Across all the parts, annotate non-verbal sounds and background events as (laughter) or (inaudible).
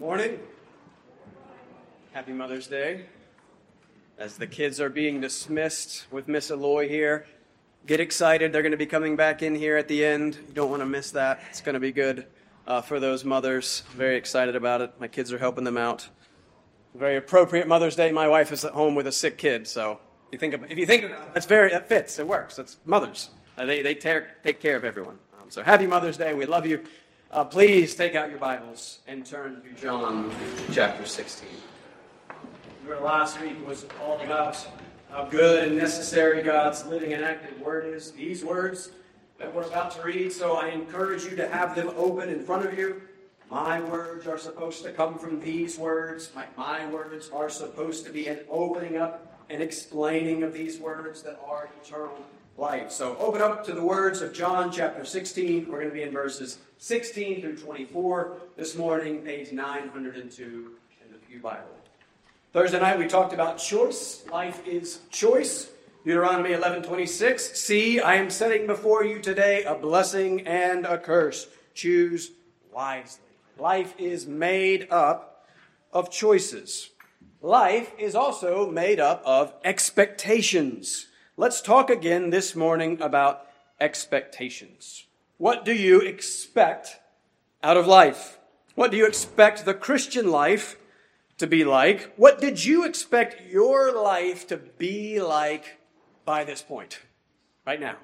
Morning. Happy Mother's Day. As the kids are being dismissed with Miss Aloy here, get excited. They're going to be coming back in here at the end. You don't want to miss that. It's going to be good uh, for those mothers. Very excited about it. My kids are helping them out. Very appropriate Mother's Day. My wife is at home with a sick kid, so you think if you think that's very that fits. It works. That's mothers. Uh, they they tear, take care of everyone. Um, so happy Mother's Day. We love you. Uh, please take out your Bibles and turn to John chapter 16. Your last week was all about how good and necessary God's living and active word is. These words that we're about to read, so I encourage you to have them open in front of you. My words are supposed to come from these words. My, my words are supposed to be an opening up and explaining of these words that are eternal life. So open up to the words of John chapter 16. We're going to be in verses 16 through 24 this morning, page 902 in the Pew Bible. Thursday night we talked about choice. Life is choice. Deuteronomy 11:26. See, I am setting before you today a blessing and a curse. Choose wisely. Life is made up of choices. Life is also made up of expectations. Let's talk again this morning about expectations. What do you expect out of life? What do you expect the Christian life to be like? What did you expect your life to be like by this point? Right now?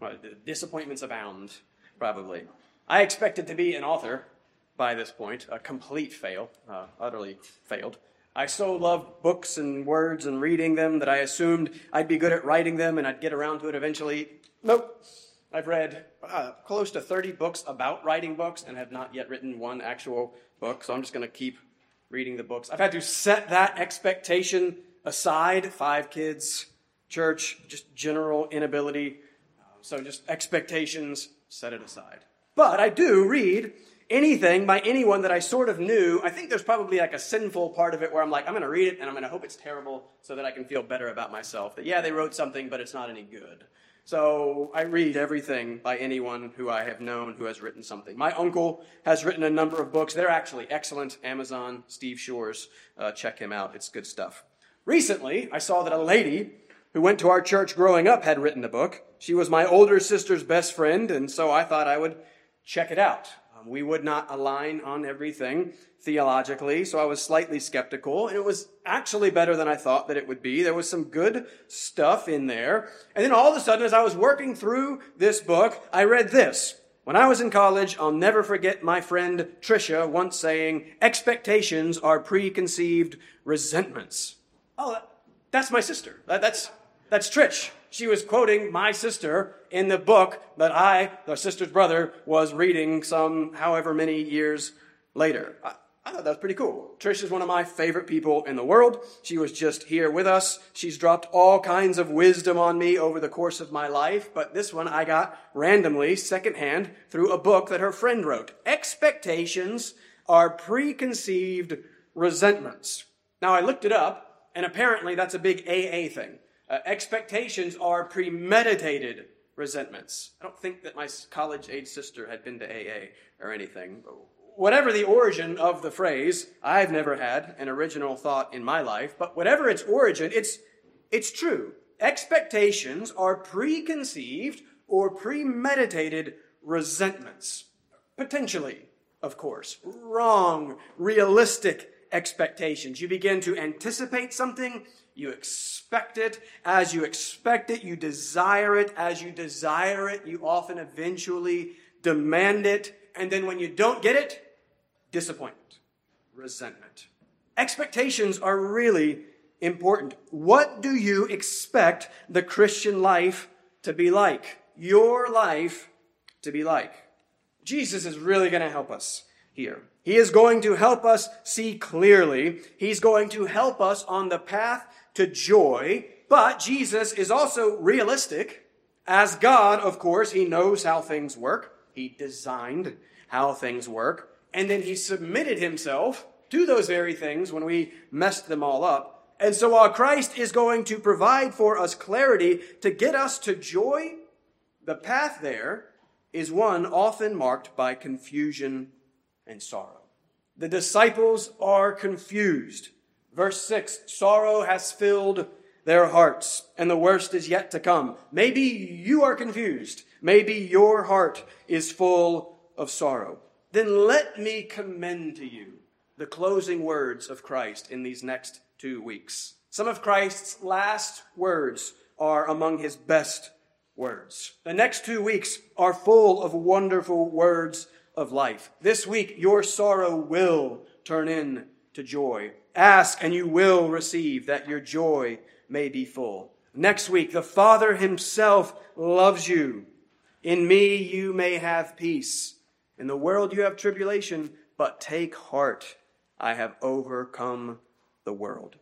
Well, disappointments abound, probably. I expected to be an author by this point, a complete fail, uh, utterly failed. I so loved books and words and reading them that I assumed I'd be good at writing them and I'd get around to it eventually. Nope. I've read uh, close to 30 books about writing books and have not yet written one actual book, so I'm just going to keep reading the books. I've had to set that expectation aside. Five kids, church, just general inability. So just expectations, set it aside. But I do read anything by anyone that I sort of knew, I think there's probably like a sinful part of it where I'm like, I'm going to read it and I'm going to hope it's terrible so that I can feel better about myself. That, yeah, they wrote something, but it's not any good. So I read everything by anyone who I have known who has written something. My uncle has written a number of books. They're actually excellent. Amazon, Steve Shores. Uh, check him out. It's good stuff. Recently, I saw that a lady who went to our church growing up had written a book. She was my older sister's best friend, and so I thought I would check it out. We would not align on everything theologically, so I was slightly skeptical, and it was actually better than I thought that it would be. There was some good stuff in there. And then all of a sudden, as I was working through this book, I read this. When I was in college, I'll never forget my friend Tricia once saying, expectations are preconceived resentments. Oh, that's my sister. That's, that's Trish. She was quoting my sister in the book that I, the sister's brother, was reading some however many years later. I, I thought that was pretty cool. Trish is one of my favorite people in the world. She was just here with us. She's dropped all kinds of wisdom on me over the course of my life, but this one I got randomly, secondhand, through a book that her friend wrote. Expectations are preconceived resentments. Now I looked it up, and apparently that's a big AA thing. Uh, expectations are premeditated resentments. I don't think that my college age sister had been to AA or anything. Whatever the origin of the phrase, I've never had an original thought in my life, but whatever its origin, it's, it's true. Expectations are preconceived or premeditated resentments. Potentially, of course. Wrong, realistic expectations. You begin to anticipate something you expect it. As you expect it, you desire it. As you desire it, you often eventually demand it. And then when you don't get it, disappointment, resentment. Expectations are really important. What do you expect the Christian life to be like? Your life to be like? Jesus is really going to help us here. He is going to help us see clearly. He's going to help us on the path to joy, but Jesus is also realistic. As God, of course, he knows how things work. He designed how things work. And then he submitted himself to those very things when we messed them all up. And so while Christ is going to provide for us clarity to get us to joy, the path there is one often marked by confusion and sorrow. The disciples are confused. Verse 6 Sorrow has filled their hearts, and the worst is yet to come. Maybe you are confused. Maybe your heart is full of sorrow. Then let me commend to you the closing words of Christ in these next two weeks. Some of Christ's last words are among his best words. The next two weeks are full of wonderful words of life. This week, your sorrow will turn into joy. Ask and you will receive that your joy may be full. Next week, the Father himself loves you. In me you may have peace. In the world you have tribulation, but take heart. I have overcome the world.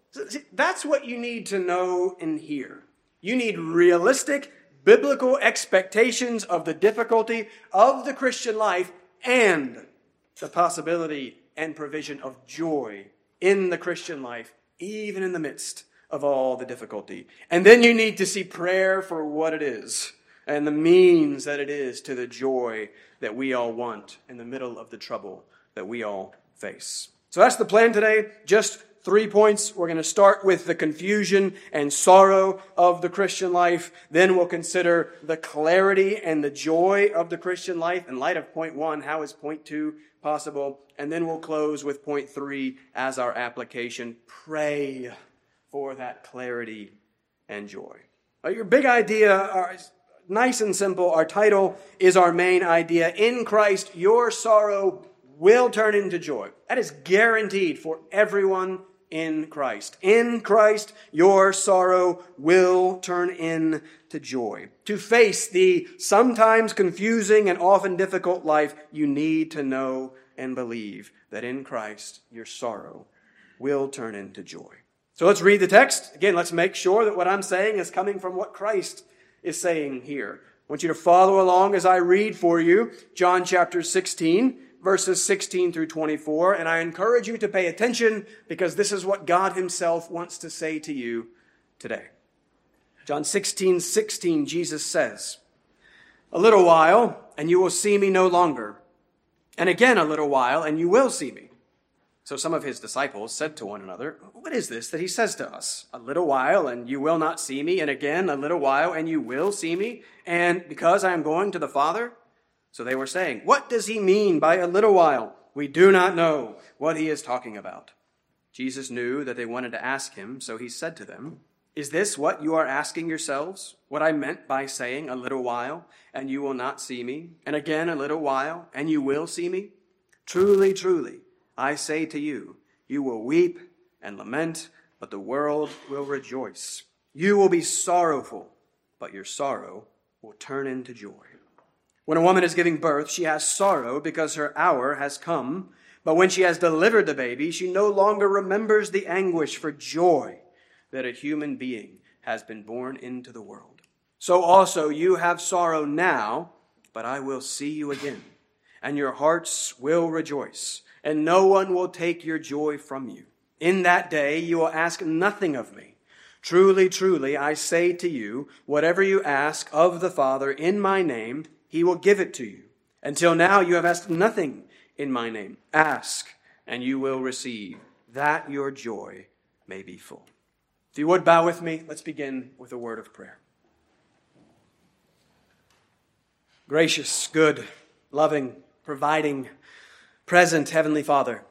That's what you need to know and hear. You need realistic biblical expectations of the difficulty of the Christian life and the possibility and provision of joy in the Christian life, even in the midst of all the difficulty. And then you need to see prayer for what it is and the means that it is to the joy that we all want in the middle of the trouble that we all face. So that's the plan today. Just three points. We're going to start with the confusion and sorrow of the Christian life. Then we'll consider the clarity and the joy of the Christian life. In light of point one, how is point two possible? And then we'll close with point three as our application. Pray for that clarity and joy. Your big idea, uh, nice and simple. Our title is our main idea. In Christ, your sorrow will turn into joy. That is guaranteed for everyone in Christ. In Christ, your sorrow will turn into joy. To face the sometimes confusing and often difficult life, you need to know and believe that in Christ, your sorrow will turn into joy. So let's read the text. Again, let's make sure that what I'm saying is coming from what Christ is saying here. I want you to follow along as I read for you John chapter 16, verses 16 through 24. And I encourage you to pay attention because this is what God Himself wants to say to you today. John 16, 16, Jesus says, A little while, and you will see me no longer. And again a little while, and you will see me. So some of his disciples said to one another, What is this that he says to us? A little while, and you will not see me, and again a little while, and you will see me, and because I am going to the Father? So they were saying, What does he mean by a little while? We do not know what he is talking about. Jesus knew that they wanted to ask him, so he said to them, Is this what you are asking yourselves? What I meant by saying a little while, and you will not see me, and again a little while, and you will see me? Truly, truly. I say to you, you will weep and lament, but the world will rejoice. You will be sorrowful, but your sorrow will turn into joy. When a woman is giving birth, she has sorrow because her hour has come. But when she has delivered the baby, she no longer remembers the anguish for joy that a human being has been born into the world. So also you have sorrow now, but I will see you again, and your hearts will rejoice and no one will take your joy from you. In that day you will ask nothing of me. Truly, truly, I say to you, whatever you ask of the Father in my name, he will give it to you. Until now you have asked nothing in my name. Ask, and you will receive, that your joy may be full. If you would bow with me, let's begin with a word of prayer. Gracious, good, loving, providing, Present Heavenly Father,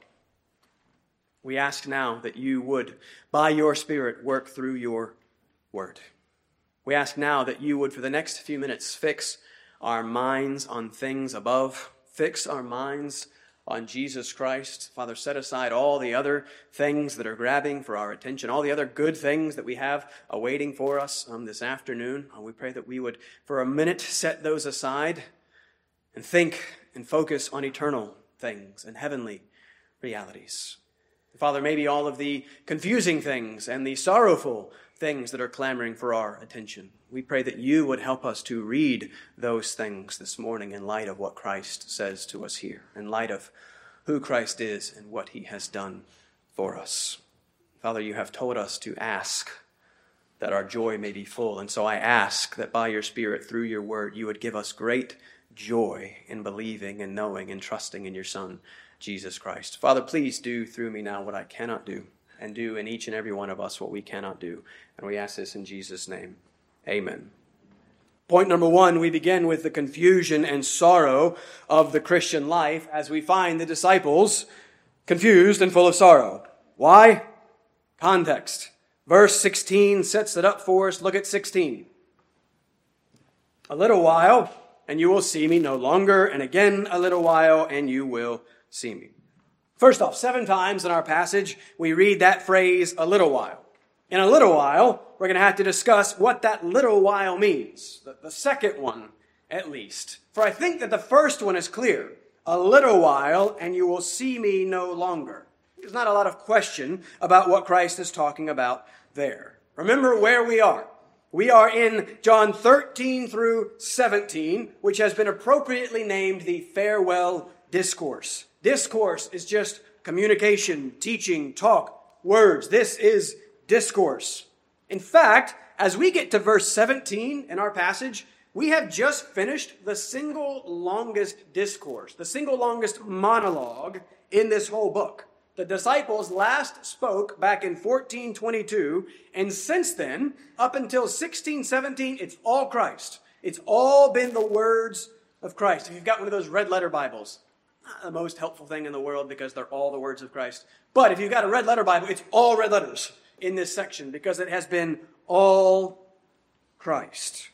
we ask now that you would, by your Spirit, work through your word. We ask now that you would, for the next few minutes, fix our minds on things above, fix our minds on Jesus Christ. Father, set aside all the other things that are grabbing for our attention, all the other good things that we have awaiting for us um, this afternoon. Uh, we pray that we would, for a minute, set those aside and think and focus on eternal things and heavenly realities. Father, maybe all of the confusing things and the sorrowful things that are clamoring for our attention. We pray that you would help us to read those things this morning in light of what Christ says to us here, in light of who Christ is and what he has done for us. Father, you have told us to ask that our joy may be full. And so I ask that by your Spirit, through your word, you would give us great joy in believing and knowing and trusting in your Son, Jesus Christ. Father, please do through me now what I cannot do, and do in each and every one of us what we cannot do. And we ask this in Jesus' name. Amen. Point number one, we begin with the confusion and sorrow of the Christian life as we find the disciples confused and full of sorrow. Why? Context. Verse 16 sets it up for us. Look at 16. A little while, and you will see me no longer, and again a little while, and you will see me. First off, seven times in our passage, we read that phrase, a little while. In a little while, we're going to have to discuss what that little while means. The, the second one, at least. For I think that the first one is clear. A little while, and you will see me no longer. There's not a lot of question about what Christ is talking about there. Remember where we are. We are in John 13 through 17, which has been appropriately named the farewell discourse. Discourse is just communication, teaching, talk, words. This is discourse. In fact, as we get to verse 17 in our passage, we have just finished the single longest discourse, the single longest monologue in this whole book. The disciples last spoke back in 1422, and since then, up until 1617, it's all Christ. It's all been the words of Christ. If you've got one of those red letter Bibles, not the most helpful thing in the world because they're all the words of Christ. But if you've got a red letter Bible, it's all red letters in this section because it has been all Christ.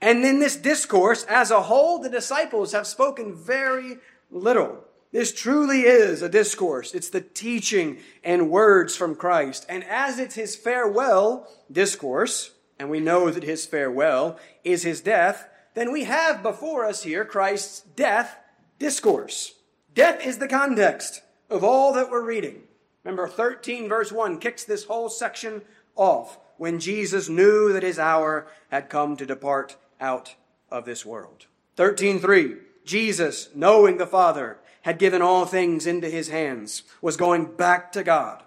And in this discourse, as a whole, the disciples have spoken very little. This truly is a discourse. It's the teaching and words from Christ. And as it's his farewell discourse, and we know that his farewell is his death, then we have before us here Christ's death discourse. Death is the context of all that we're reading. Remember, 13 verse 1 kicks this whole section off when Jesus knew that his hour had come to depart out of this world. 13.3, Jesus, knowing the Father, had given all things into his hands, was going back to God.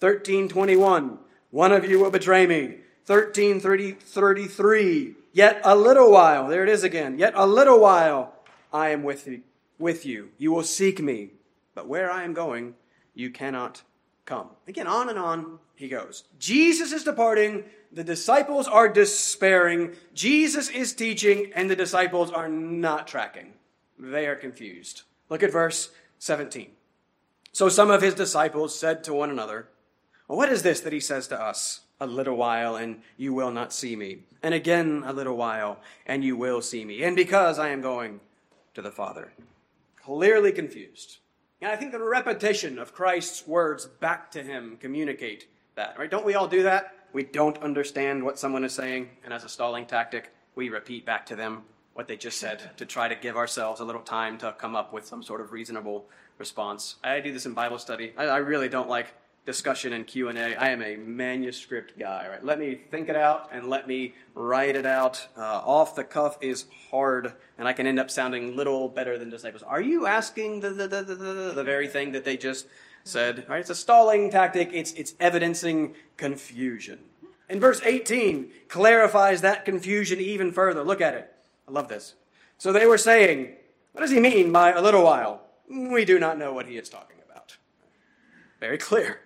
13.21, one of you will betray me. 13.33, yet a little while, there it is again, yet a little while I am with you, with you. You will seek me, but where I am going, you cannot come. Again, on and on he goes. Jesus is departing. The disciples are despairing. Jesus is teaching, and the disciples are not tracking. They are confused. Look at verse 17. So some of his disciples said to one another, well, What is this that he says to us? A little while, and you will not see me. And again, a little while, and you will see me. And because I am going to the Father. Clearly confused. And I think the repetition of Christ's words back to him communicate that, right? Don't we all do that? We don't understand what someone is saying, and as a stalling tactic, we repeat back to them what they just said to try to give ourselves a little time to come up with some sort of reasonable response. I do this in Bible study. I, I really don't like discussion and q&a i am a manuscript guy right? Let me think it out and let me write it out. Uh, off the cuff is hard and i can end up sounding little better than disciples. Are you asking the, the, the, the, the very thing that they just said? Right it's a stalling tactic. It's, it's evidencing confusion. And verse 18 clarifies that confusion even further. Look at it i love this. So they were saying what does he mean by a little while? We do not know what he is talking about. Very clear.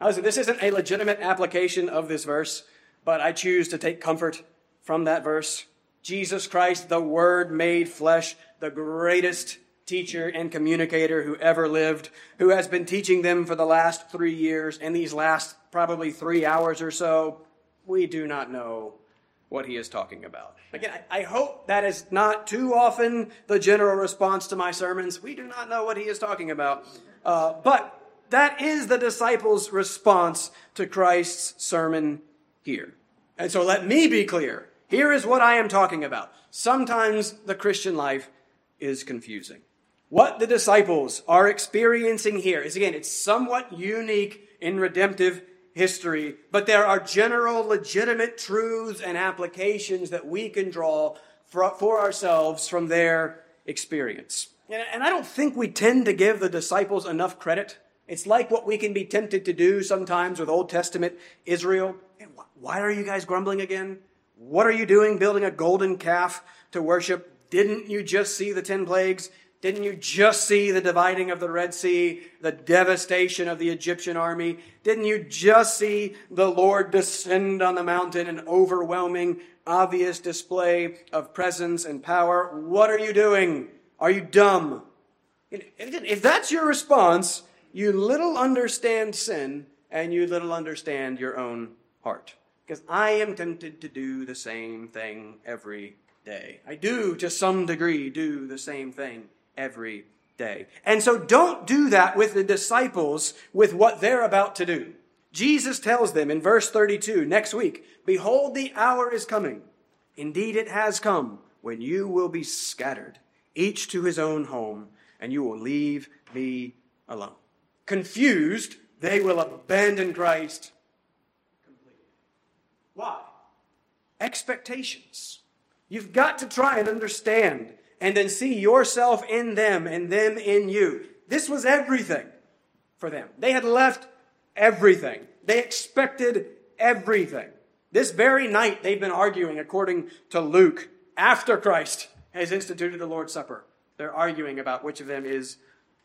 Listen, this isn't a legitimate application of this verse, but I choose to take comfort from that verse. Jesus Christ, the Word made flesh, the greatest teacher and communicator who ever lived, who has been teaching them for the last three years, and these last probably three hours or so, we do not know what he is talking about. Again, I, hope that is not too often the general response to my sermons. We do not know what he is talking about. Uh, but that is the disciples' response to Christ's sermon here. And so let me be clear. Here is what I am talking about. Sometimes the Christian life is confusing. What the disciples are experiencing here is again, it's somewhat unique in redemptive history, but there are general legitimate truths and applications that we can draw for, for ourselves from their experience. And, and I don't think we tend to give the disciples enough credit it's like what we can be tempted to do sometimes with Old Testament Israel. Why are you guys grumbling again? What are you doing building a golden calf to worship? Didn't you just see the ten plagues? Didn't you just see the dividing of the Red Sea, the devastation of the Egyptian army? Didn't you just see the Lord descend on the mountain in overwhelming, obvious display of presence and power? What are you doing? Are you dumb? If that's your response, you little understand sin and you little understand your own heart. Because I am tempted to do the same thing every day. I do, to some degree, do the same thing every day. And so don't do that with the disciples with what they're about to do. Jesus tells them in verse 32 next week, Behold, the hour is coming. Indeed, it has come when you will be scattered, each to his own home, and you will leave me alone. Confused, they will abandon Christ completely. Why? Expectations. You've got to try and understand and then see yourself in them and them in you. This was everything for them. They had left everything. They expected everything. This very night, they've been arguing, according to Luke, after Christ has instituted the Lord's Supper. They're arguing about which of them is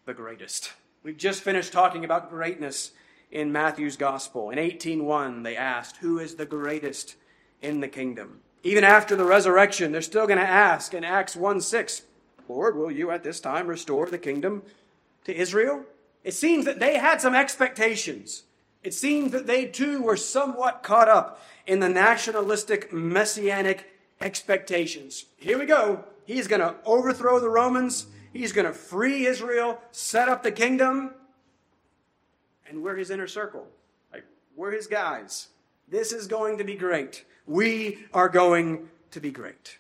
the greatest. We've just finished talking about greatness in Matthew's gospel. In 18:1, they asked, "Who is the greatest in the kingdom?" Even after the resurrection, they're still going to ask in Acts 1 6, Lord, will you at this time restore the kingdom to Israel? It seems that they had some expectations. It seems that they too were somewhat caught up in the nationalistic messianic expectations. Here we go. He's going to overthrow the Romans. He's going to free Israel, set up the kingdom. And we're his inner circle. Like, we're his guys. This is going to be great we are going to be great.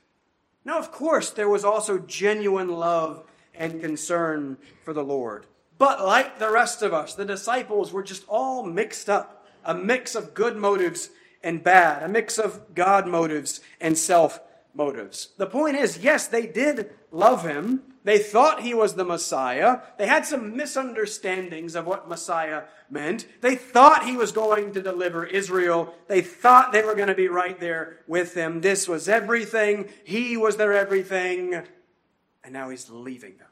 Now, of course, there was also genuine love and concern for the Lord. But like the rest of us, the disciples were just all mixed up a mix of good motives and bad, a mix of God motives and self motives. The point is, yes, they did love him. They thought he was the Messiah. They had some misunderstandings of what Messiah meant. They thought he was going to deliver Israel. They thought they were going to be right there with him. This was everything. He was their everything. And now he's leaving them.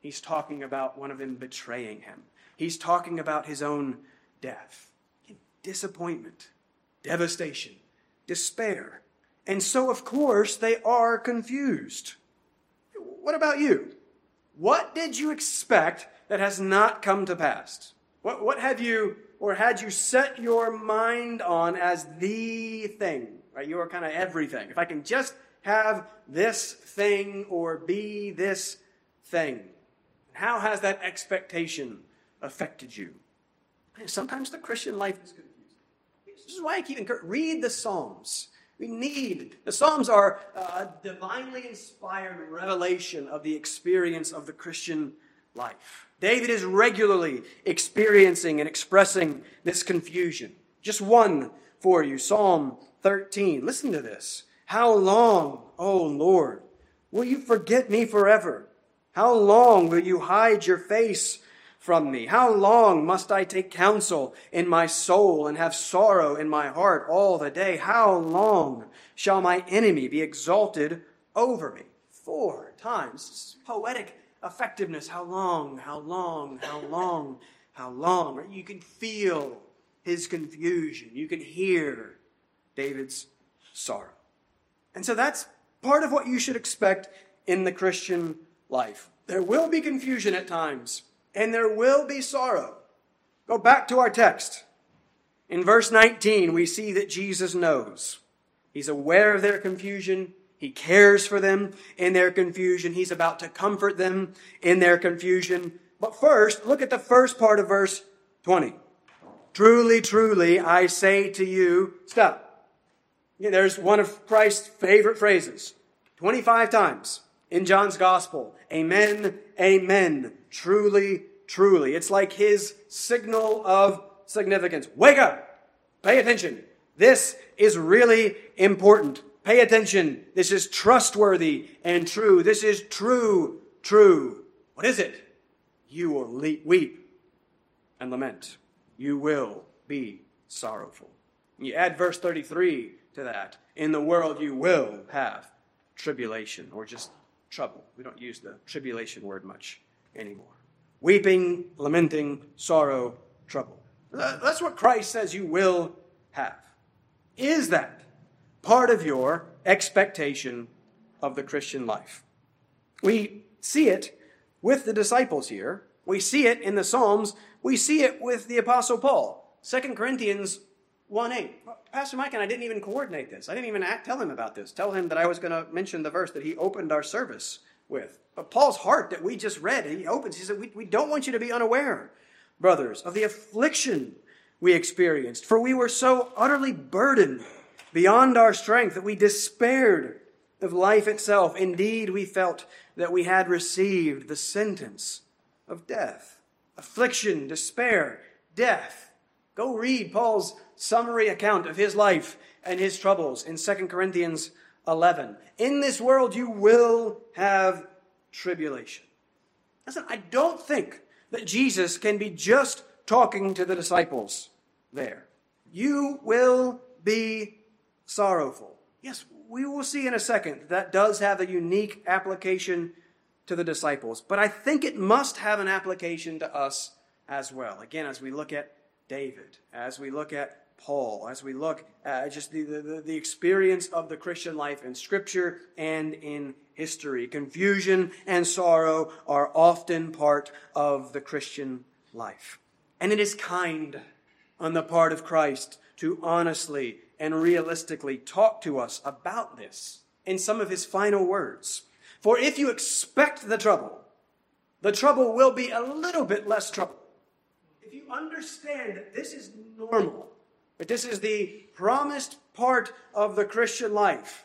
He's talking about one of them betraying him. He's talking about his own death. Disappointment, devastation, despair. And so, of course, they are confused. What about you? What did you expect that has not come to pass? What, what have you, or had you set your mind on as the thing? Right? You are kind of everything. If I can just have this thing or be this thing. How has that expectation affected you? Sometimes the Christian life is confusing. This is why I keep encouraging read the Psalms. We need. The Psalms are uh, a divinely inspired revelation of the experience of the Christian life. David is regularly experiencing and expressing this confusion. Just one for you Psalm 13. Listen to this. How long, O Lord, will you forget me forever? How long will you hide your face from me? How long must I take counsel in my soul and have sorrow in my heart all the day? How long shall my enemy be exalted over me? Four times. Poetic effectiveness. How long? How long? How long? How long? You can feel his confusion. You can hear David's sorrow. And so that's part of what you should expect in the Christian life. There will be confusion at times and there will be sorrow. Go back to our text. In verse 19, we see that Jesus knows. He's aware of their confusion. He cares for them in their confusion. He's about to comfort them in their confusion. But first, look at the first part of verse 20. Truly, truly, I say to you, stop. There's one of Christ's favorite phrases 25 times in John's gospel. Amen, amen. Truly, truly. It's like his signal of significance. Wake up! Pay attention. This is really important. Pay attention. This is trustworthy and true. This is true, true. What is it? You will weep and lament. You will be sorrowful. You add verse 33 to that. In the world you will have tribulation or just trouble. We don't use the tribulation word much anymore. Weeping, lamenting, sorrow, trouble. That's what Christ says you will have. Is that part of your expectation of the Christian life? We see it with the disciples here. We see it in the Psalms. We see it with the Apostle Paul. 2 Corinthians 1 8. Pastor Mike and I didn't even coordinate this. I didn't even tell him about this. Tell him that I was going to mention the verse that he opened our service with. But Paul's heart that we just read, he opens, he said, we, we don't want you to be unaware, brothers, of the affliction we experienced. For we were so utterly burdened beyond our strength that we despaired of life itself. Indeed, we felt that we had received the sentence of death. Affliction, despair, death. Go read Paul's summary account of his life and his troubles in 2 Corinthians 11. In this world you will have tribulation. Listen, I don't think that Jesus can be just talking to the disciples there. You will be sorrowful. Yes, we will see in a second that does have a unique application to the disciples, but I think it must have an application to us as well. Again, as we look at David, as we look at Paul, as we look at just the, the, the experience of the Christian life in Scripture and in history. Confusion and sorrow are often part of the Christian life. And it is kind on the part of Christ to honestly and realistically talk to us about this in some of his final words. For if you expect the trouble, the trouble will be a little bit less trouble. If you understand that this is normal, that this is the promised part of the Christian life,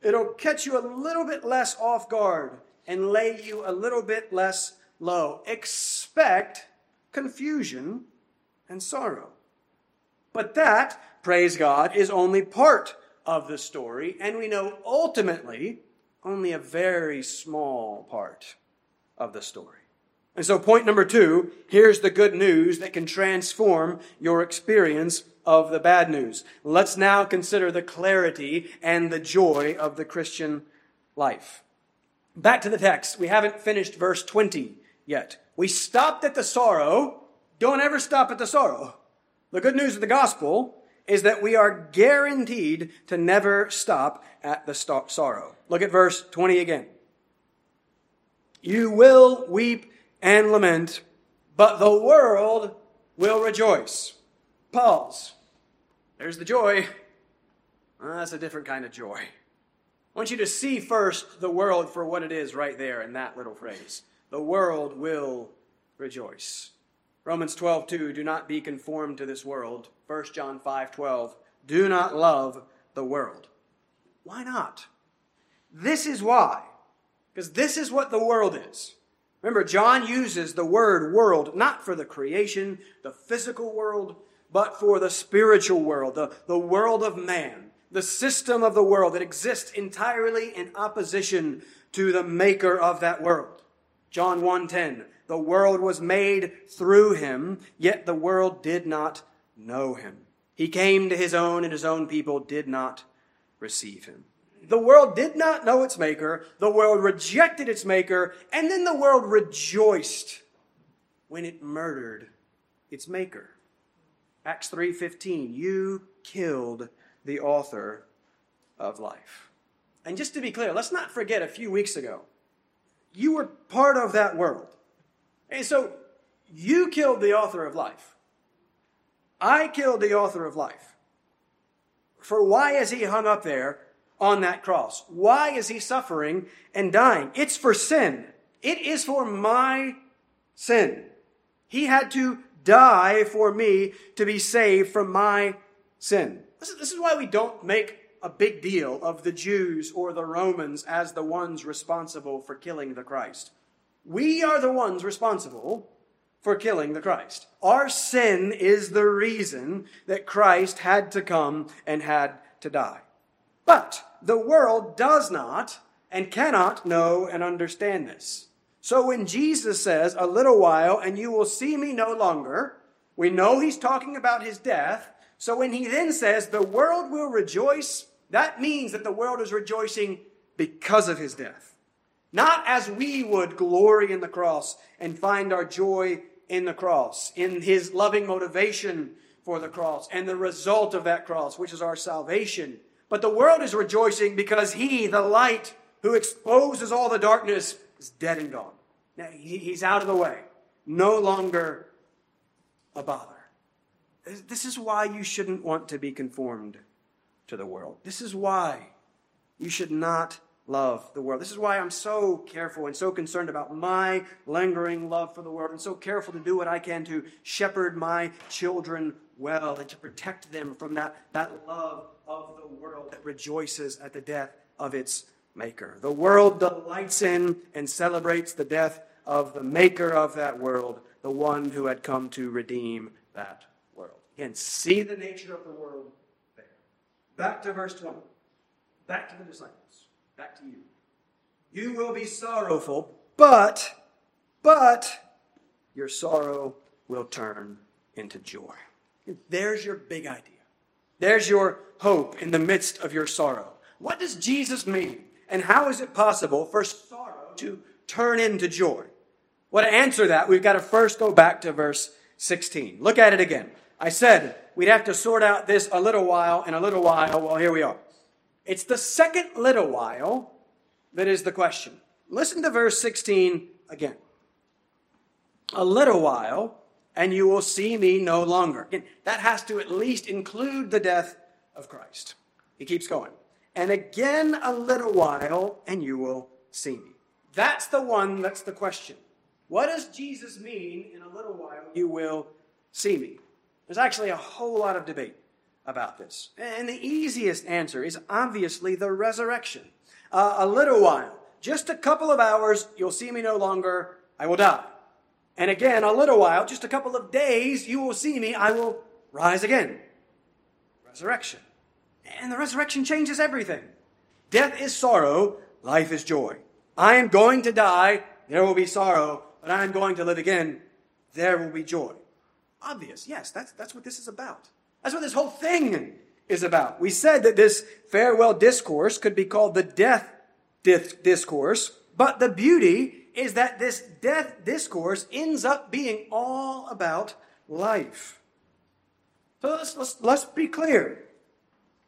it'll catch you a little bit less off guard and lay you a little bit less low. Expect confusion and sorrow. But that, praise God, is only part of the story, and we know ultimately only a very small part of the story. And so, point number two here's the good news that can transform your experience of the bad news. Let's now consider the clarity and the joy of the Christian life. Back to the text. We haven't finished verse 20 yet. We stopped at the sorrow. Don't ever stop at the sorrow. The good news of the gospel is that we are guaranteed to never stop at the sorrow. Look at verse 20 again. You will weep and lament, but the world will rejoice. Pause. There's the joy. Well, that's a different kind of joy. I want you to see first the world for what it is right there in that little phrase. The world will rejoice. Romans 12, 2, do not be conformed to this world. 1 John 5, 12, do not love the world. Why not? This is why. Because this is what the world is. Remember, John uses the word world not for the creation, the physical world, but for the spiritual world, the, the world of man, the system of the world that exists entirely in opposition to the maker of that world. John 1:10 the world was made through him, yet the world did not know him. He came to his own, and his own people did not receive him. The world did not know its maker, the world rejected its maker, and then the world rejoiced when it murdered its maker. Acts 3:15 You killed the author of life. And just to be clear, let's not forget a few weeks ago. You were part of that world. And so you killed the author of life. I killed the author of life. For why is he hung up there on that cross? Why is he suffering and dying? It's for sin. It is for my sin. He had to die for me to be saved from my sin. This is, this is why we don't make a big deal of the Jews or the Romans as the ones responsible for killing the Christ. We are the ones responsible for killing the Christ. Our sin is the reason that Christ had to come and had to die. But the world does not and cannot know and understand this. So when Jesus says, a little while and you will see me no longer, we know he's talking about his death. So when he then says, the world will rejoice, that means that the world is rejoicing because of his death. Not as we would glory in the cross and find our joy in the cross, in his loving motivation for the cross and the result of that cross, which is our salvation. But the world is rejoicing because he, the light who exposes all the darkness, is dead and gone. Now, he's out of the way, no longer a bother. This is why you shouldn't want to be conformed to the world. This is why you should not love the world. This is why I'm so careful and so concerned about my lingering love for the world and so careful to do what I can to shepherd my children well and to protect them from that, that love of the world that rejoices at the death of its maker. The world delights in and celebrates the death of the maker of that world, the one who had come to redeem that world. Again, see the nature of the world there. Back to verse 20. Back to the disciples. Back to you. You will be sorrowful, but, but, your sorrow will turn into joy. There's your big idea. There's your hope in the midst of your sorrow. What does Jesus mean? And how is it possible for sorrow to turn into joy? Well, to answer that, we've got to first go back to verse 16. Look at it again. I said we'd have to sort out this a little while and a little while. Well, here we are. It's the second little while that is the question. Listen to verse 16 again. A little while, and you will see me no longer. Again, that has to at least include the death of Christ. He keeps going. And again, a little while, and you will see me. That's the one that's the question. What does Jesus mean in a little while you will see me? There's actually a whole lot of debate about this. And the easiest answer is obviously the resurrection. Uh, a little while, just a couple of hours, you'll see me no longer, I will die. And again, a little while, just a couple of days, you will see me, I will rise again. Resurrection. And the resurrection changes everything. Death is sorrow, life is joy. I am going to die, there will be sorrow, but I am going to live again, there will be joy. Obvious, yes, that's, that's what this is about. That's what this whole thing is about. We said that this farewell discourse could be called the death discourse, but the beauty is that this death discourse ends up being all about life. So let's, let's, let's be clear.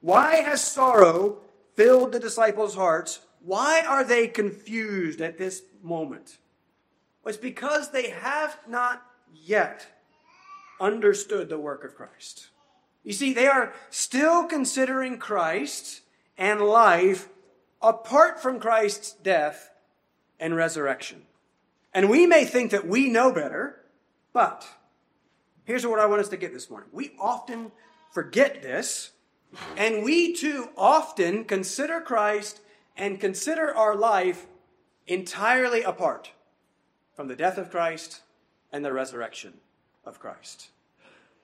Why has sorrow filled the disciples' hearts? Why are they confused at this moment? Well, it's because they have not yet understood the work of Christ. You see, they are still considering Christ and life apart from Christ's death and resurrection. And we may think that we know better, but here's what I want us to get this morning. We often forget this, and we too often consider Christ and consider our life entirely apart from the death of Christ and the resurrection of Christ.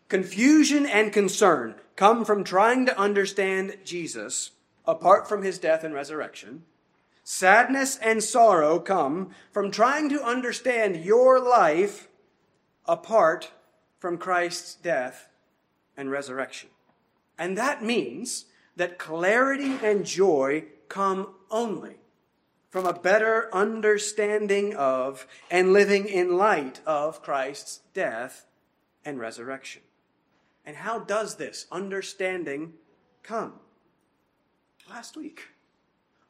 Confusion and concern come from trying to understand Jesus apart from his death and resurrection. Sadness and sorrow come from trying to understand your life apart from Christ's death and resurrection. And that means that clarity and joy come only from a better understanding of and living in light of Christ's death and resurrection. And how does this understanding come? Last week.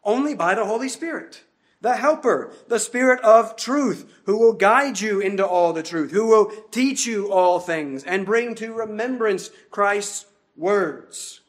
Only by the Holy Spirit, the Helper, the Spirit of truth, who will guide you into all the truth, who will teach you all things and bring to remembrance Christ's words.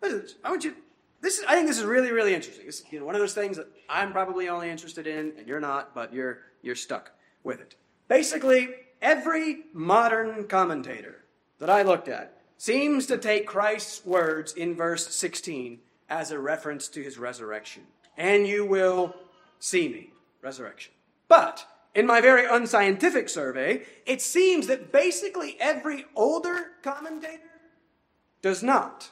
I want you. This is, I think this is really, really interesting. It's you know, one of those things that I'm probably only interested in, and you're not, but you're you're stuck with it. Basically, every modern commentator that I looked at seems to take Christ's words in verse 16 as a reference to his resurrection. And you will see me. Resurrection. But in my very unscientific survey, it seems that basically every older commentator does not.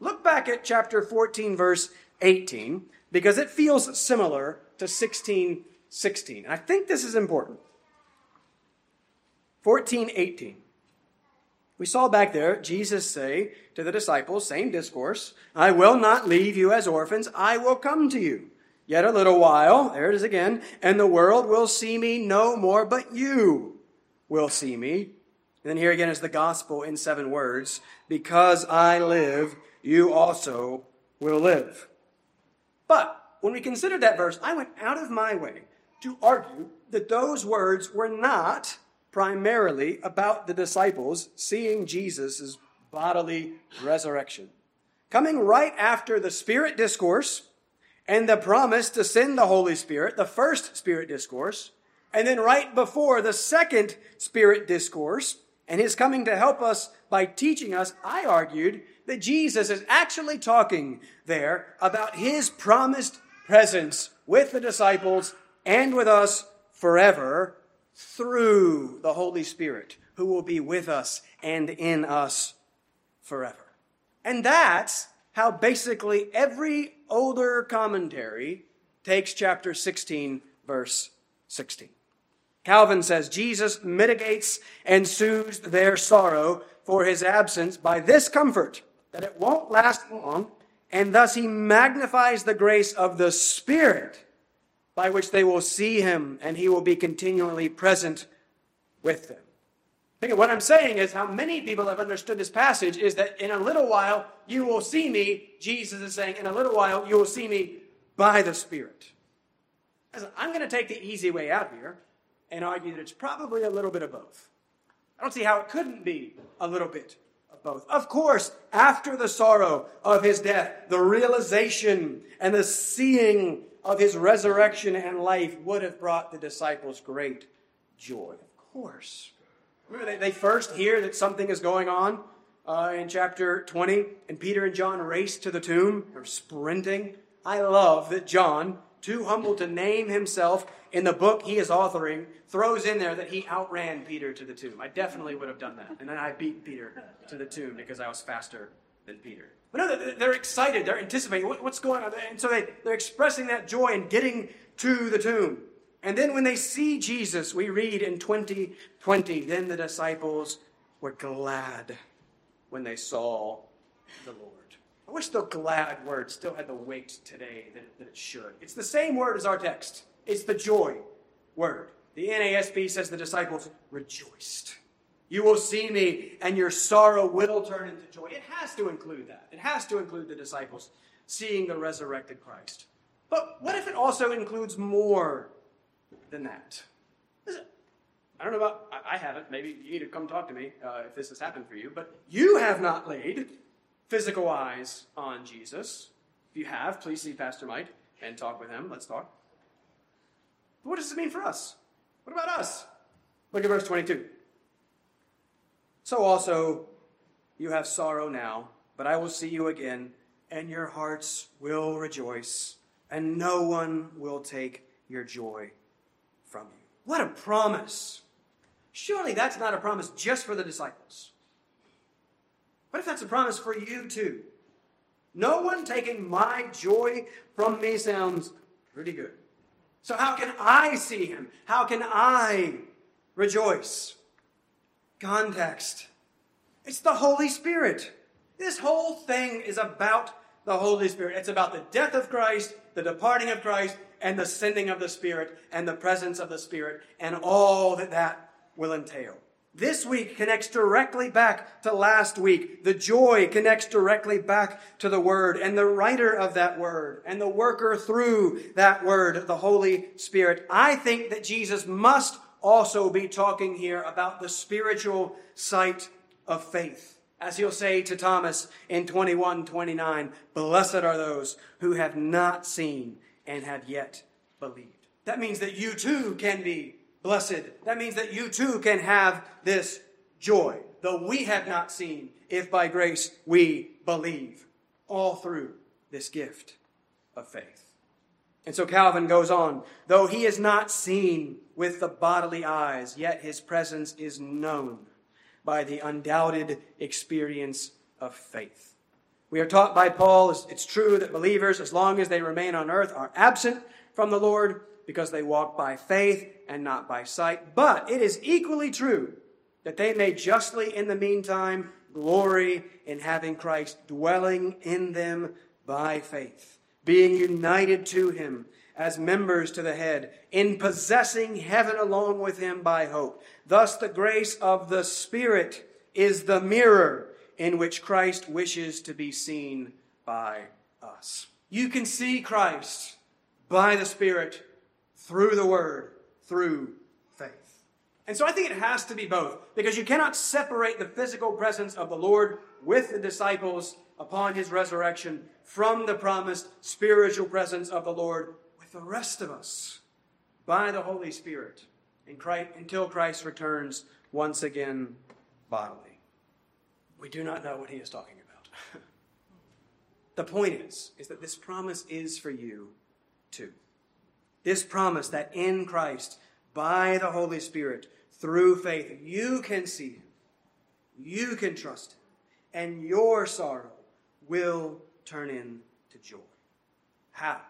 Look back at chapter 14, verse 18, because it feels similar to 16, 16. I think this is important. 14, 18. We saw back there Jesus say to the disciples, same discourse, I will not leave you as orphans, I will come to you. Yet a little while, there it is again, and the world will see me no more, but you will see me. And then here again is the gospel in seven words Because I live, you also will live. But when we considered that verse, I went out of my way to argue that those words were not primarily about the disciples seeing Jesus' bodily resurrection. Coming right after the Spirit discourse, and the promise to send the Holy Spirit, the first Spirit discourse, and then right before the second Spirit discourse, and his coming to help us by teaching us, I argued that Jesus is actually talking there about his promised presence with the disciples and with us forever through the Holy Spirit, who will be with us and in us forever. And that's how basically every older commentary takes chapter 16, verse 16. Calvin says Jesus mitigates and soothes their sorrow for his absence by this comfort that it won't last long, and thus he magnifies the grace of the Spirit by which they will see him and he will be continually present with them. Think what I'm saying is how many people have understood this passage is that in a little while you will see me, Jesus is saying, in a little while you will see me by the Spirit. I'm going to take the easy way out here and argue that it's probably a little bit of both. I don't see how it couldn't be a little bit of both. Of course, after the sorrow of his death, the realization and the seeing of his resurrection and life would have brought the disciples great joy. Of course. Remember, they, first hear that something is going on uh, in chapter 20, and Peter and John race to the tomb. They're sprinting. I love that John, too humble to name himself in the book he is authoring, throws in there that he outran Peter to the tomb. I definitely would have done that. And then I beat Peter to the tomb because I was faster than Peter. But no, they're excited. They're anticipating what's going on. And so they, they're expressing that joy in getting to the tomb. And then when they see Jesus, we read in 2020, then the disciples were glad when they saw the Lord. I wish the glad word still had the weight today that, that it should. It's the same word as our text, it's the joy word. The NASB says the disciples rejoiced. You will see me, and your sorrow will turn into joy. It has to include that. It has to include the disciples seeing the resurrected Christ. But what if it also includes more than that. I don't know about, I haven't. Maybe you need to come talk to me uh, if this has happened for you. But you have not laid physical eyes on Jesus. If you have, please see Pastor Mike and talk with him. Let's talk. But what does this mean for us? What about us? Look at verse 22. So also, you have sorrow now, but I will see you again, and your hearts will rejoice, and no one will take your joy from you. What a promise! Surely that's not a promise just for the disciples. What if that's a promise for you too? No one taking my joy from me sounds pretty good. So, how can I see him? How can I rejoice? Context it's the Holy Spirit. This whole thing is about the Holy Spirit. It's about the death of Christ, the departing of Christ, and the sending of the Spirit and the presence of the Spirit and all that that will entail. This week connects directly back to last week. The joy connects directly back to the Word and the writer of that Word and the worker through that Word, the Holy Spirit. I think that Jesus must also be talking here about the spiritual sight of faith. As he'll say to Thomas in 21 29, blessed are those who have not seen and have yet believed. That means that you too can be blessed. That means that you too can have this joy, though we have not seen, if by grace we believe, all through this gift of faith. And so Calvin goes on, though he is not seen with the bodily eyes, yet his presence is known by the undoubted experience of faith. We are taught by Paul it's true that believers, as long as they remain on earth, are absent from the Lord because they walk by faith and not by sight. But it is equally true that they may justly, in the meantime, glory in having Christ dwelling in them by faith, being united to him, as members to the head, in possessing heaven along with him by hope. Thus, the grace of the Spirit is the mirror in which Christ wishes to be seen by us. You can see Christ by the Spirit through the Word, through. And so I think it has to be both, because you cannot separate the physical presence of the Lord with the disciples upon his resurrection from the promised spiritual presence of the Lord with the rest of us by the Holy Spirit until Christ returns once again bodily. We do not know what he is talking about. (laughs) the point is, is that this promise is for you too. This promise that in Christ, by the Holy Spirit, through faith, you can see him, you can trust him, and your sorrow will turn into joy. How?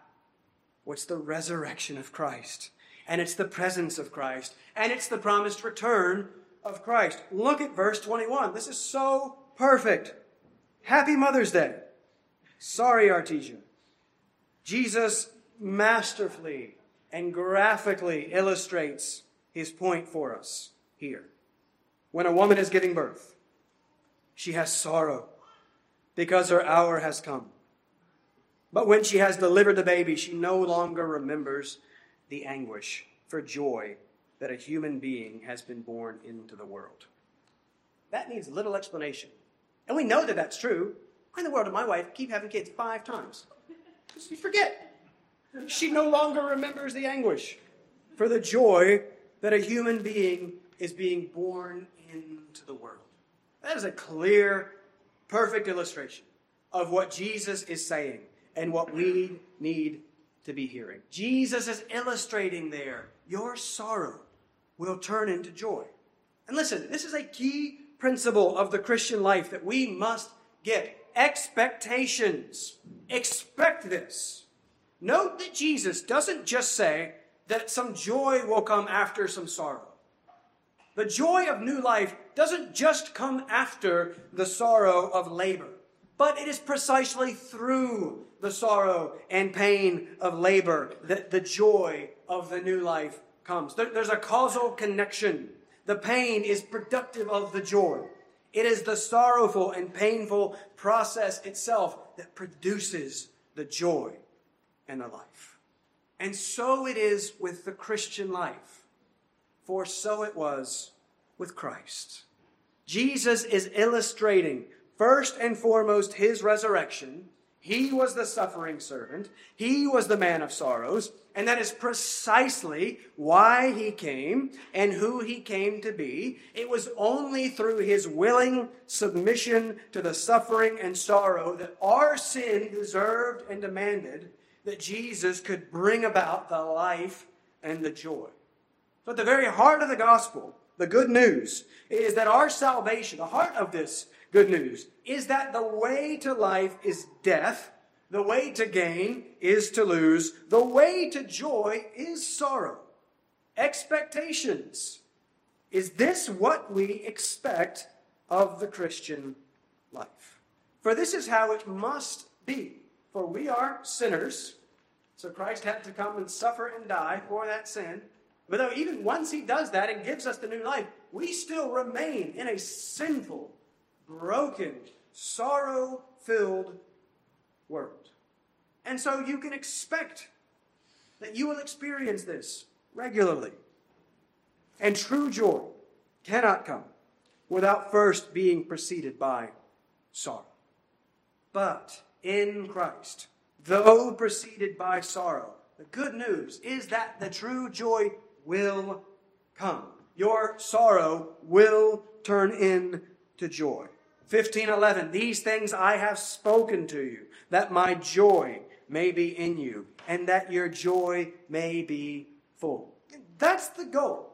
What's the resurrection of Christ? And it's the presence of Christ. And it's the promised return of Christ. Look at verse 21. This is so perfect. Happy Mother's Day. Sorry, Artesia. Jesus masterfully and graphically illustrates his point for us here. When a woman is giving birth, she has sorrow because her hour has come. But when she has delivered the baby, she no longer remembers the anguish for joy that a human being has been born into the world. That needs little explanation. And we know that that's true. Why in the world did my wife keep having kids five times? You forget. She no longer remembers the anguish for the joy that a human being is being born into the world. That is a clear perfect illustration of what Jesus is saying and what we need to be hearing. Jesus is illustrating there your sorrow will turn into joy. And listen, this is a key principle of the Christian life that we must get expectations. Expect this. Note that Jesus doesn't just say that some joy will come after some sorrow. The joy of new life doesn't just come after the sorrow of labor, but it is precisely through the sorrow and pain of labor that the joy of the new life comes. There's a causal connection. The pain is productive of the joy. It is the sorrowful and painful process itself that produces the joy and a life. And so it is with the Christian life, for so it was with Christ. Jesus is illustrating first and foremost his resurrection. He was the suffering servant. He was the man of sorrows. And that is precisely why he came and who he came to be. It was only through his willing submission to the suffering and sorrow that our sin deserved and demanded that Jesus could bring about the life and the joy. So at the very heart of the gospel the good news is that our salvation, the heart of this good news, is that the way to life is death, the way to gain is to lose, the way to joy is sorrow. Expectations. Is this what we expect of the Christian life? For this is how it must be. For we are sinners, so Christ had to come and suffer and die for that sin. But though even once he does that and gives us the new life, we still remain in a sinful, broken, sorrow filled world. And so you can expect that you will experience this regularly. And true joy cannot come without first being preceded by sorrow. But in Christ, though preceded by sorrow, the good news is that the true joy will come. Your sorrow will turn into joy. 1511 These things I have spoken to you, that my joy may be in you, and that your joy may be full. That's the goal.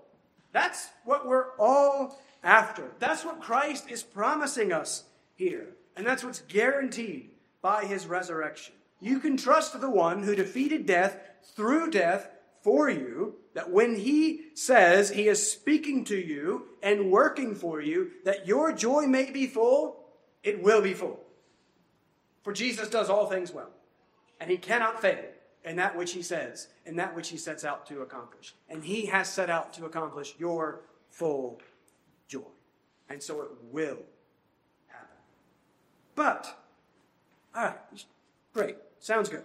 That's what we're all after. That's what Christ is promising us here. And that's what's guaranteed by his resurrection. You can trust the one who defeated death through death for you, that when He says He is speaking to you and working for you, that your joy may be full, it will be full. For Jesus does all things well, and He cannot fail. in that which he says, in that which he sets out to accomplish. And he has set out to accomplish your full joy. And so it will happen. But, all right, great, sounds good.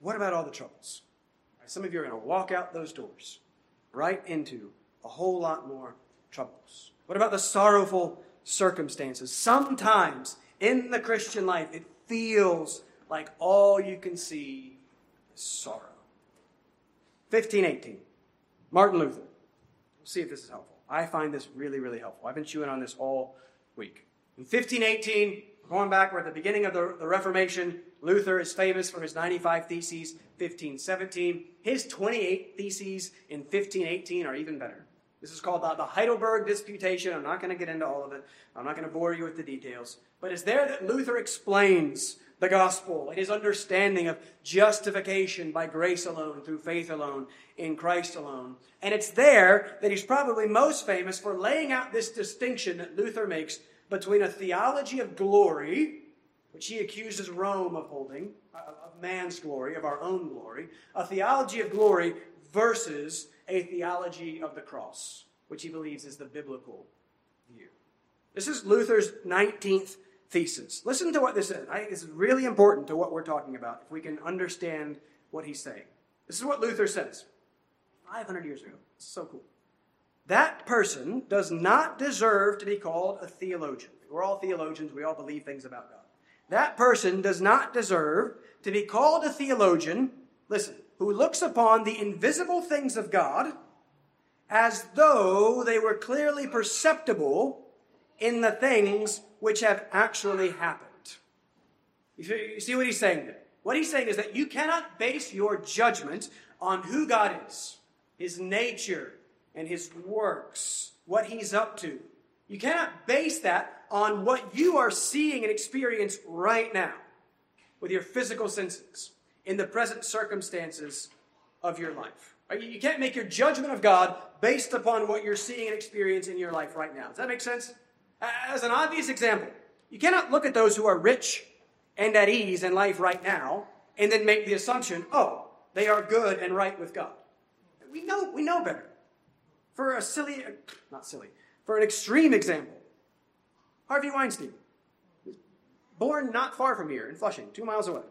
What about all the troubles? Some of you are going to walk out those doors right into a whole lot more troubles. What about the sorrowful circumstances? Sometimes in the Christian life, it feels like all you can see is sorrow. 1518, Martin Luther. We'll see if this is helpful. I find this really, really helpful. I've been chewing on this all week. In 1518, going back, we're at the beginning of the, the Reformation. Luther is famous for his 95 Theses, 1517. His 28 Theses in 1518 are even better. This is called the Heidelberg Disputation. I'm not going to get into all of it. I'm not going to bore you with the details. But it's there that Luther explains the gospel and his understanding of justification by grace alone, through faith alone, in Christ alone. And it's there that he's probably most famous for laying out this distinction that Luther makes between a theology of glory, which he accuses Rome of holding, uh, of man's glory, of our own glory, a theology of glory versus a theology of the cross, which he believes is the biblical view. This is Luther's 19th thesis. Listen to what this is. I think this is really important to what we're talking about if we can understand what he's saying. This is what Luther says 500 years ago. It's so cool. That person does not deserve to be called a theologian. We're all theologians, we all believe things about God. That person does not deserve to be called a theologian, listen, who looks upon the invisible things of God as though they were clearly perceptible in the things which have actually happened. You see what he's saying there? What he's saying is that you cannot base your judgment on who God is, his nature, and his works, what he's up to. You cannot base that on what you are seeing and experiencing right now with your physical senses in the present circumstances of your life. You can't make your judgment of God based upon what you're seeing and experiencing in your life right now. Does that make sense? As an obvious example, you cannot look at those who are rich and at ease in life right now and then make the assumption, oh, they are good and right with God. We know, we know better. For a silly, not silly, for an extreme example, Harvey Weinstein, born not far from here in Flushing, two miles away,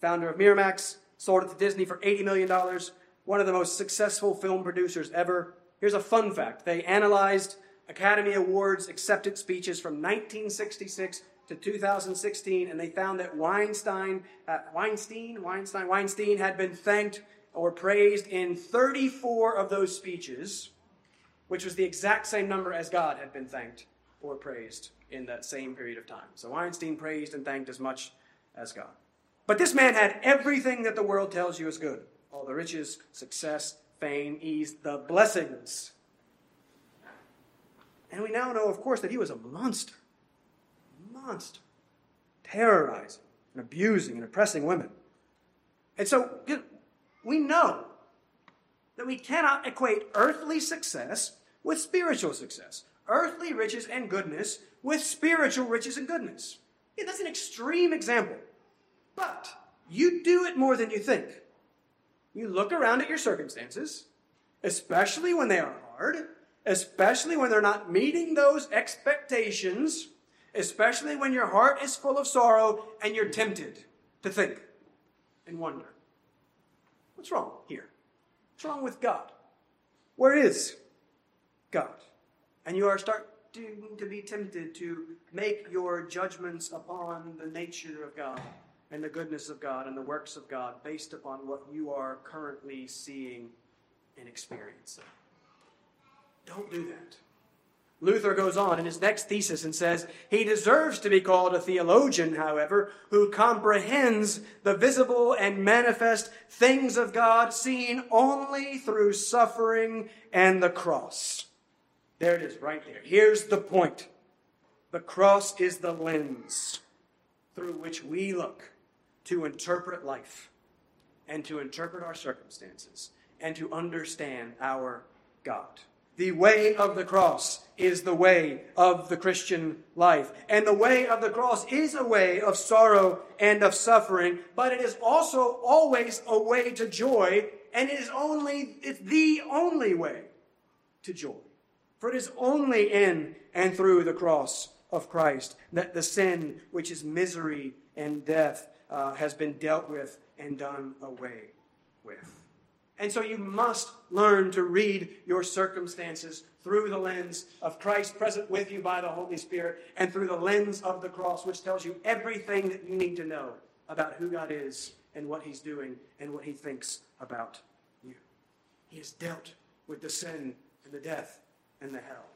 founder of Miramax, sold it to Disney for $80 million, one of the most successful film producers ever. Here's a fun fact they analyzed Academy Awards acceptance speeches from 1966 to 2016, and they found that Weinstein, uh, Weinstein, Weinstein, Weinstein had been thanked or praised in 34 of those speeches, which was the exact same number as God had been thanked or praised in that same period of time. So Weinstein praised and thanked as much as God. But this man had everything that the world tells you is good all the riches, success, fame, ease, the blessings and we now know, of course, that he was a monster. Monster. Terrorizing and abusing and oppressing women. And so we know that we cannot equate earthly success with spiritual success, earthly riches and goodness with spiritual riches and goodness. Yeah, that's an extreme example. But you do it more than you think. You look around at your circumstances, especially when they are hard, especially when they're not meeting those expectations, especially when your heart is full of sorrow and you're tempted to think and wonder what's wrong here? What's wrong with God? Where is God? And you are starting to be tempted to make your judgments upon the nature of God and the goodness of God and the works of God based upon what you are currently seeing and experiencing. Don't do that. Luther goes on in his next thesis and says, He deserves to be called a theologian, however, who comprehends the visible and manifest things of God seen only through suffering and the cross. There it is, right there. Here's the point the cross is the lens through which we look to interpret life and to interpret our circumstances and to understand our God. The way of the cross is the way of the Christian life. And the way of the cross is a way of sorrow and of suffering, but it is also always a way to joy, and it is only, it's the only way to joy. For it is only in and through the cross of Christ that the sin, which is misery and death, uh, has been dealt with and done away with. And so you must learn to read your circumstances through the lens of Christ present with you by the Holy Spirit and through the lens of the cross, which tells you everything that you need to know about who God is and what He's doing and what He thinks about you. He has dealt with the sin and the death and the hell.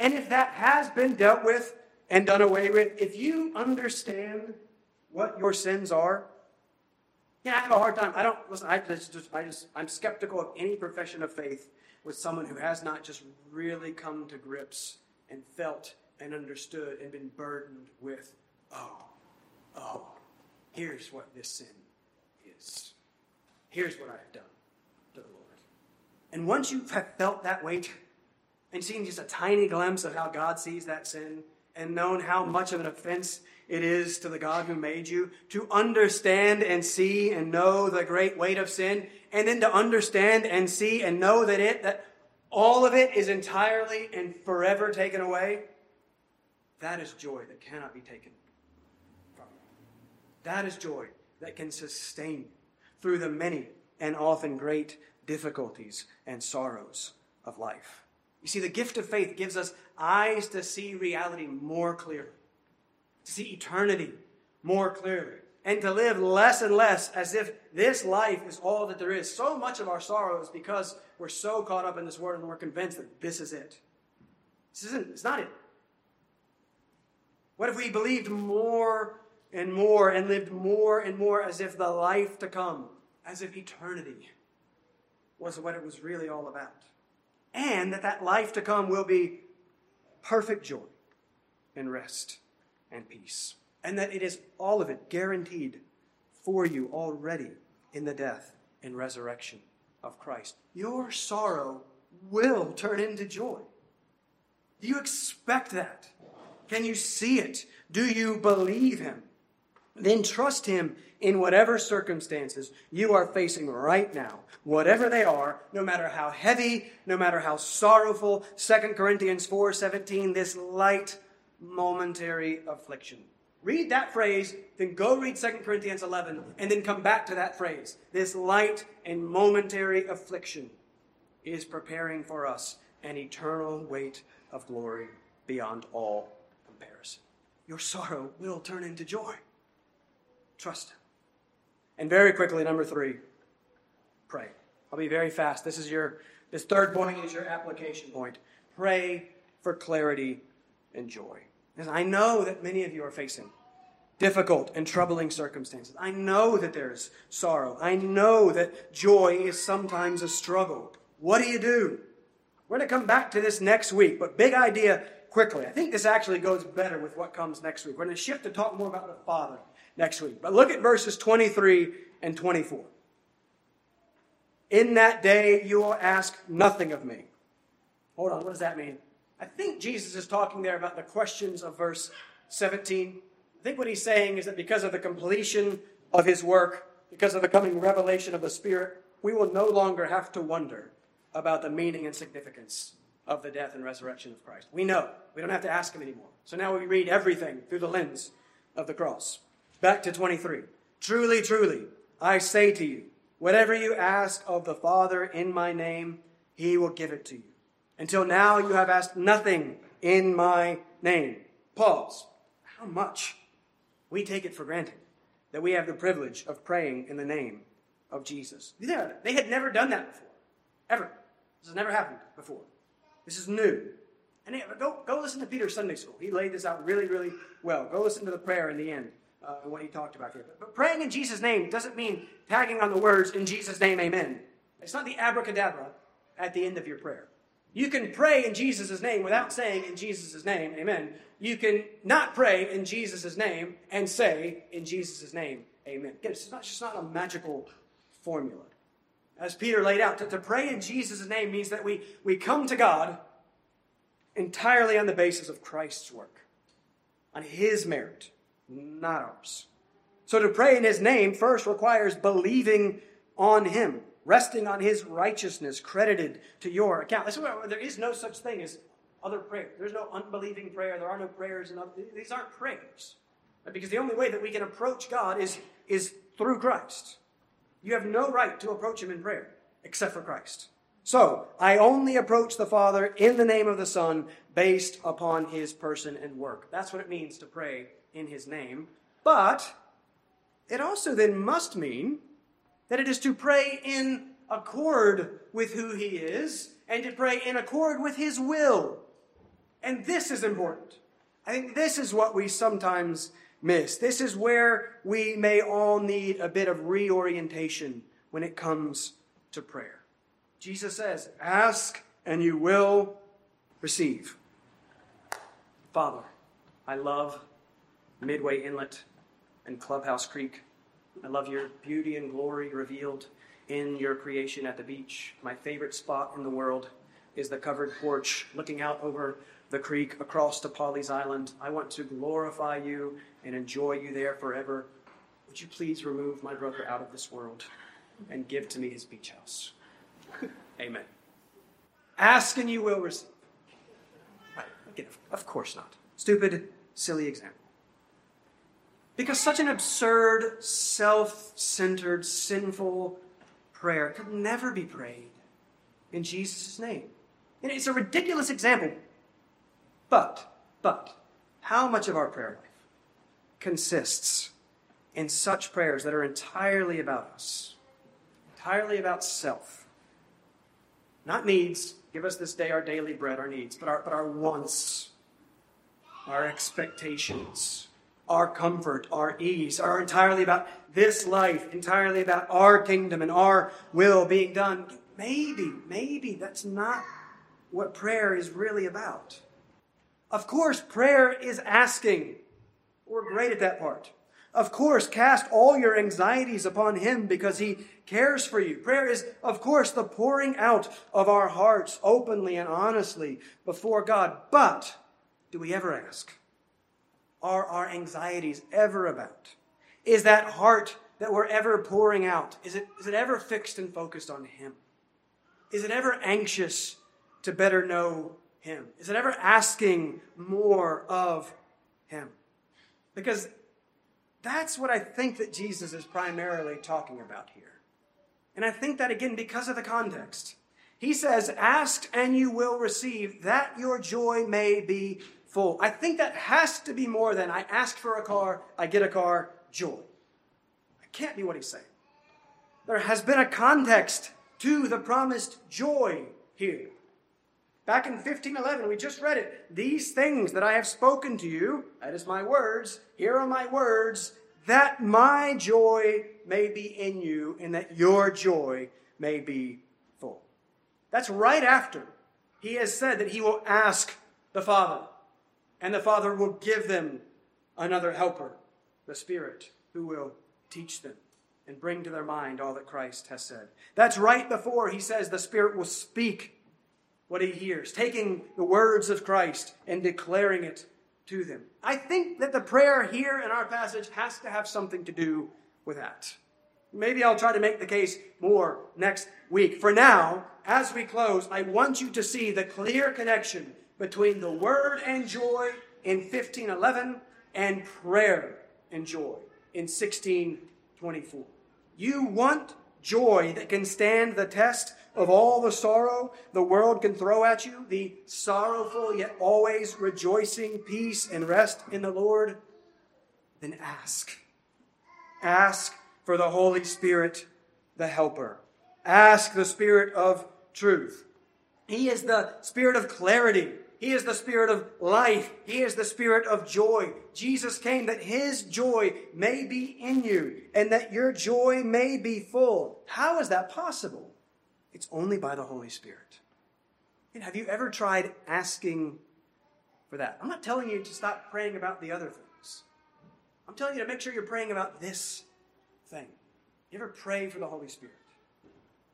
And if that has been dealt with and done away with, if you understand what your sins are, yeah, I have a hard time. I don't listen. I just, I just, I'm skeptical of any profession of faith with someone who has not just really come to grips and felt and understood and been burdened with, oh, oh, here's what this sin is. Here's what I have done to the Lord. And once you have felt that weight and seen just a tiny glimpse of how God sees that sin and known how much of an offense it is to the God who made you to understand and see and know the great weight of sin, and then to understand and see and know that it, that all of it is entirely and forever taken away. That is joy that cannot be taken from you. That is joy that can sustain you through the many and often great difficulties and sorrows of life. You see, the gift of faith gives us eyes to see reality more clearly to see eternity more clearly, and to live less and less as if this life is all that there is. So much of our sorrow is because we're so caught up in this world and we're convinced that this is it. This isn't, it's not it. What if we believed more and more and lived more and more as if the life to come, as if eternity was what it was really all about? And that that life to come will be perfect joy and rest and peace. And that it is all of it guaranteed for you already in the death and resurrection of Christ. Your sorrow will turn into joy. Do you expect that? Can you see it? Do you believe Him? Then trust Him in whatever circumstances you are facing right now, whatever they are, no matter how heavy, no matter how sorrowful. 2 Corinthians 4 17, this light momentary affliction. Read that phrase, then go read 2 Corinthians 11, and then come back to that phrase. This light and momentary affliction is preparing for us an eternal weight of glory beyond all comparison. Your sorrow will turn into joy. Trust Him. And very quickly, number three, pray. I'll be very fast. This is your this third point is your application point. Pray for clarity and joy. Because I know that many of you are facing difficult and troubling circumstances. I know that there's sorrow. I know that joy is sometimes a struggle. What do you do? We're going to come back to this next week, but big idea quickly. I think this actually goes better with what comes next week. We're going to shift to talk more about the Father next week. But look at verses 23 and 24. In that day you will ask nothing of me. Hold on, what does that mean? I think Jesus is talking there about the questions of verse 17. I think what he's saying is that because of the completion of his work, because of the coming revelation of the Spirit, we will no longer have to wonder about the meaning and significance of the death and resurrection of Christ. We know. We don't have to ask him anymore. So now we read everything through the lens of the cross. Back to 23. Truly, truly, I say to you, whatever you ask of the Father in my name, he will give it to you. Until now, you have asked nothing in my name. Pause. How much we take it for granted that we have the privilege of praying in the name of Jesus. They had never done that before. Ever. This has never happened before. This is new. And go, go listen to Peter's Sunday School. He laid this out really, really well. Go listen to the prayer in the end uh, what he talked about here. But praying in Jesus' name doesn't mean tagging on the words, in Jesus' name, amen. It's not the abracadabra at the end of your prayer. You can pray in Jesus' name without saying in Jesus' name, amen. You can not pray in Jesus' name and say in Jesus' name, amen. Again, it's not just not a magical formula. as Peter laid out. To, to pray in Jesus' name means that we, we come to God entirely on the basis of Christ's work, on his merit, not ours. So to pray in his name first requires believing on him, resting on his righteousness credited to your account. There is no such thing as other prayer. There's no unbelieving prayer. There are no prayers. And these aren't prayers. Because the only way that we can approach God is, is through Christ. You have no right to approach him in prayer except for Christ. So, I only approach the Father in the name of the Son based upon his person and work. That's what it means to pray in his name. But it also then must mean that it is to pray in accord with who he is and to pray in accord with his will. And this is important. I think this is what we sometimes miss. This is where we may all need a bit of reorientation when it comes to prayer. Jesus says, Ask and you will receive. Father, I love Midway Inlet and Clubhouse Creek. I love your beauty and glory revealed in your creation at the beach. My favorite spot in the world is the covered porch looking out over the creek across to Pawleys Island. I want to glorify you and enjoy you there forever. Would you please remove my brother out of this world and give to me his beach house? (laughs) Amen. Ask and you will receive. Of course not. Stupid, silly example. Because such an absurd, self centered, sinful prayer could never be prayed in Jesus' name. And it's a ridiculous example. But, but, how much of our prayer life consists in such prayers that are entirely about us, entirely about self? Not needs, give us this day our daily bread, our needs, but our, but our wants, our expectations, our comfort, our ease are entirely about this life, entirely about our kingdom and our will being done. Maybe, maybe that's not what prayer is really about. Of course, prayer is asking. We're great at that part. Of course, cast all your anxieties upon Him because He cares for you. Prayer is, of course, the pouring out of our hearts openly and honestly before God. But do we ever ask? Are our anxieties ever about? Is that heart that we're ever pouring out, is it, is it ever fixed and focused on Him? Is it ever anxious to better know Him? Is it ever asking more of Him? Because that's what I think that Jesus is primarily talking about here. And I think that again because of the context. He says, Ask and you will receive, that your joy may be full. I think that has to be more than I ask for a car, I get a car, joy. That can't be what he's saying. There has been a context to the promised joy here. Back in 1511, we just read it. These things that I have spoken to you, that is my words, here are my words, that my joy may be in you and that your joy may be full. That's right after he has said that he will ask the Father, and the Father will give them another helper, the Spirit, who will teach them and bring to their mind all that Christ has said. That's right before he says the Spirit will speak what he hears, taking the words of Christ and declaring it to them. I think that the prayer here in our passage has to have something to do with that. Maybe I'll try to make the case more next week. For now, as we close, I want you to see the clear connection between the word and joy in 1511 and prayer and joy in 1624. You want joy that can stand the test of all the sorrow the world can throw at you, the sorrowful yet always rejoicing peace and rest in the Lord, then ask. Ask for the Holy Spirit, the Helper. Ask the Spirit of truth. He is the Spirit of clarity. He is the Spirit of life. He is the Spirit of joy. Jesus came that His joy may be in you and that your joy may be full. How is that possible? It's only by the Holy Spirit. And have you ever tried asking for that? I'm not telling you to stop praying about the other things. I'm telling you to make sure you're praying about this thing. You ever pray for the Holy Spirit?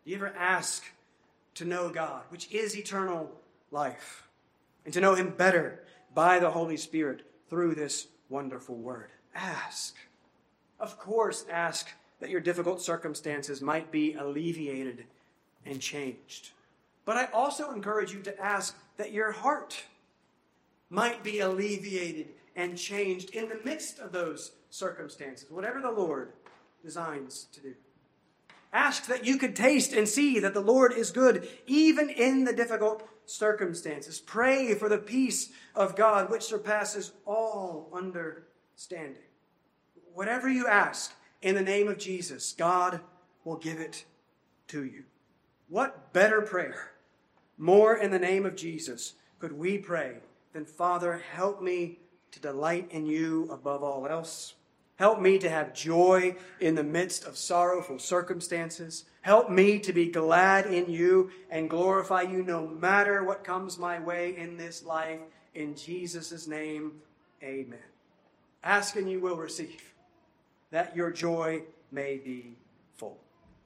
Do you ever ask to know God, which is eternal life, and to know Him better by the Holy Spirit through this wonderful word? Ask. Of course, ask that your difficult circumstances might be alleviated and changed. But I also encourage you to ask that your heart might be alleviated and changed in the midst of those circumstances, whatever the Lord designs to do. Ask that you could taste and see that the Lord is good, even in the difficult circumstances. Pray for the peace of God, which surpasses all understanding. Whatever you ask in the name of Jesus, God will give it to you. What better prayer, more in the name of Jesus, could we pray than, Father, help me to delight in you above all else? Help me to have joy in the midst of sorrowful circumstances. Help me to be glad in you and glorify you no matter what comes my way in this life. In Jesus' name, amen. Ask and you will receive, that your joy may be full.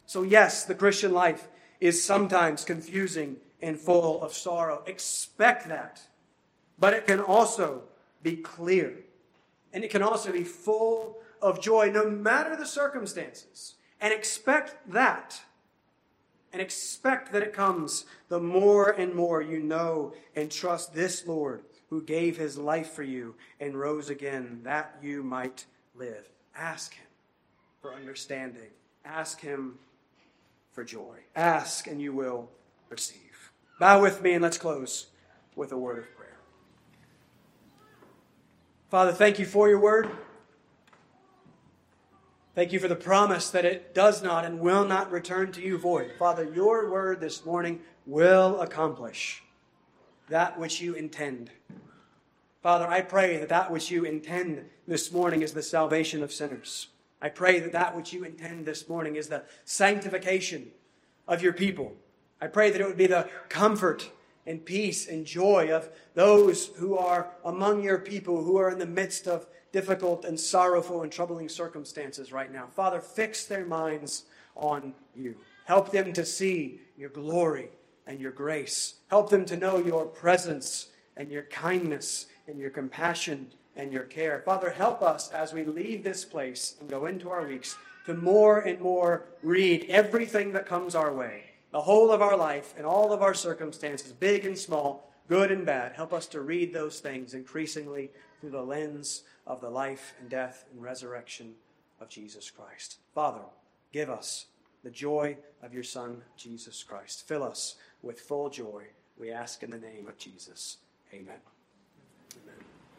So, yes, the Christian life is sometimes confusing and full of sorrow. Expect that. But it can also be clear and it can also be full of joy no matter the circumstances. And expect that. And expect that it comes the more and more you know and trust this Lord who gave his life for you and rose again that you might live. Ask him for understanding. Ask him for joy. Ask and you will receive. Bow with me and let's close with a word of prayer. Father, thank you for your word. Thank you for the promise that it does not and will not return to you void. Father, your word this morning will accomplish that which you intend. Father, I pray that that which you intend this morning is the salvation of sinners. I pray that that which you intend this morning is the sanctification of your people. I pray that it would be the comfort and peace and joy of those who are among your people who are in the midst of difficult and sorrowful and troubling circumstances right now. Father, fix their minds on you. Help them to see your glory and your grace. Help them to know your presence and your kindness and your compassion and your care. Father, help us as we leave this place and go into our weeks to more and more read everything that comes our way the whole of our life and all of our circumstances, big and small, good and bad. Help us to read those things increasingly through the lens of the life and death and resurrection of Jesus Christ. Father, give us the joy of your Son, Jesus Christ. Fill us with full joy, we ask in the name of Jesus. Amen.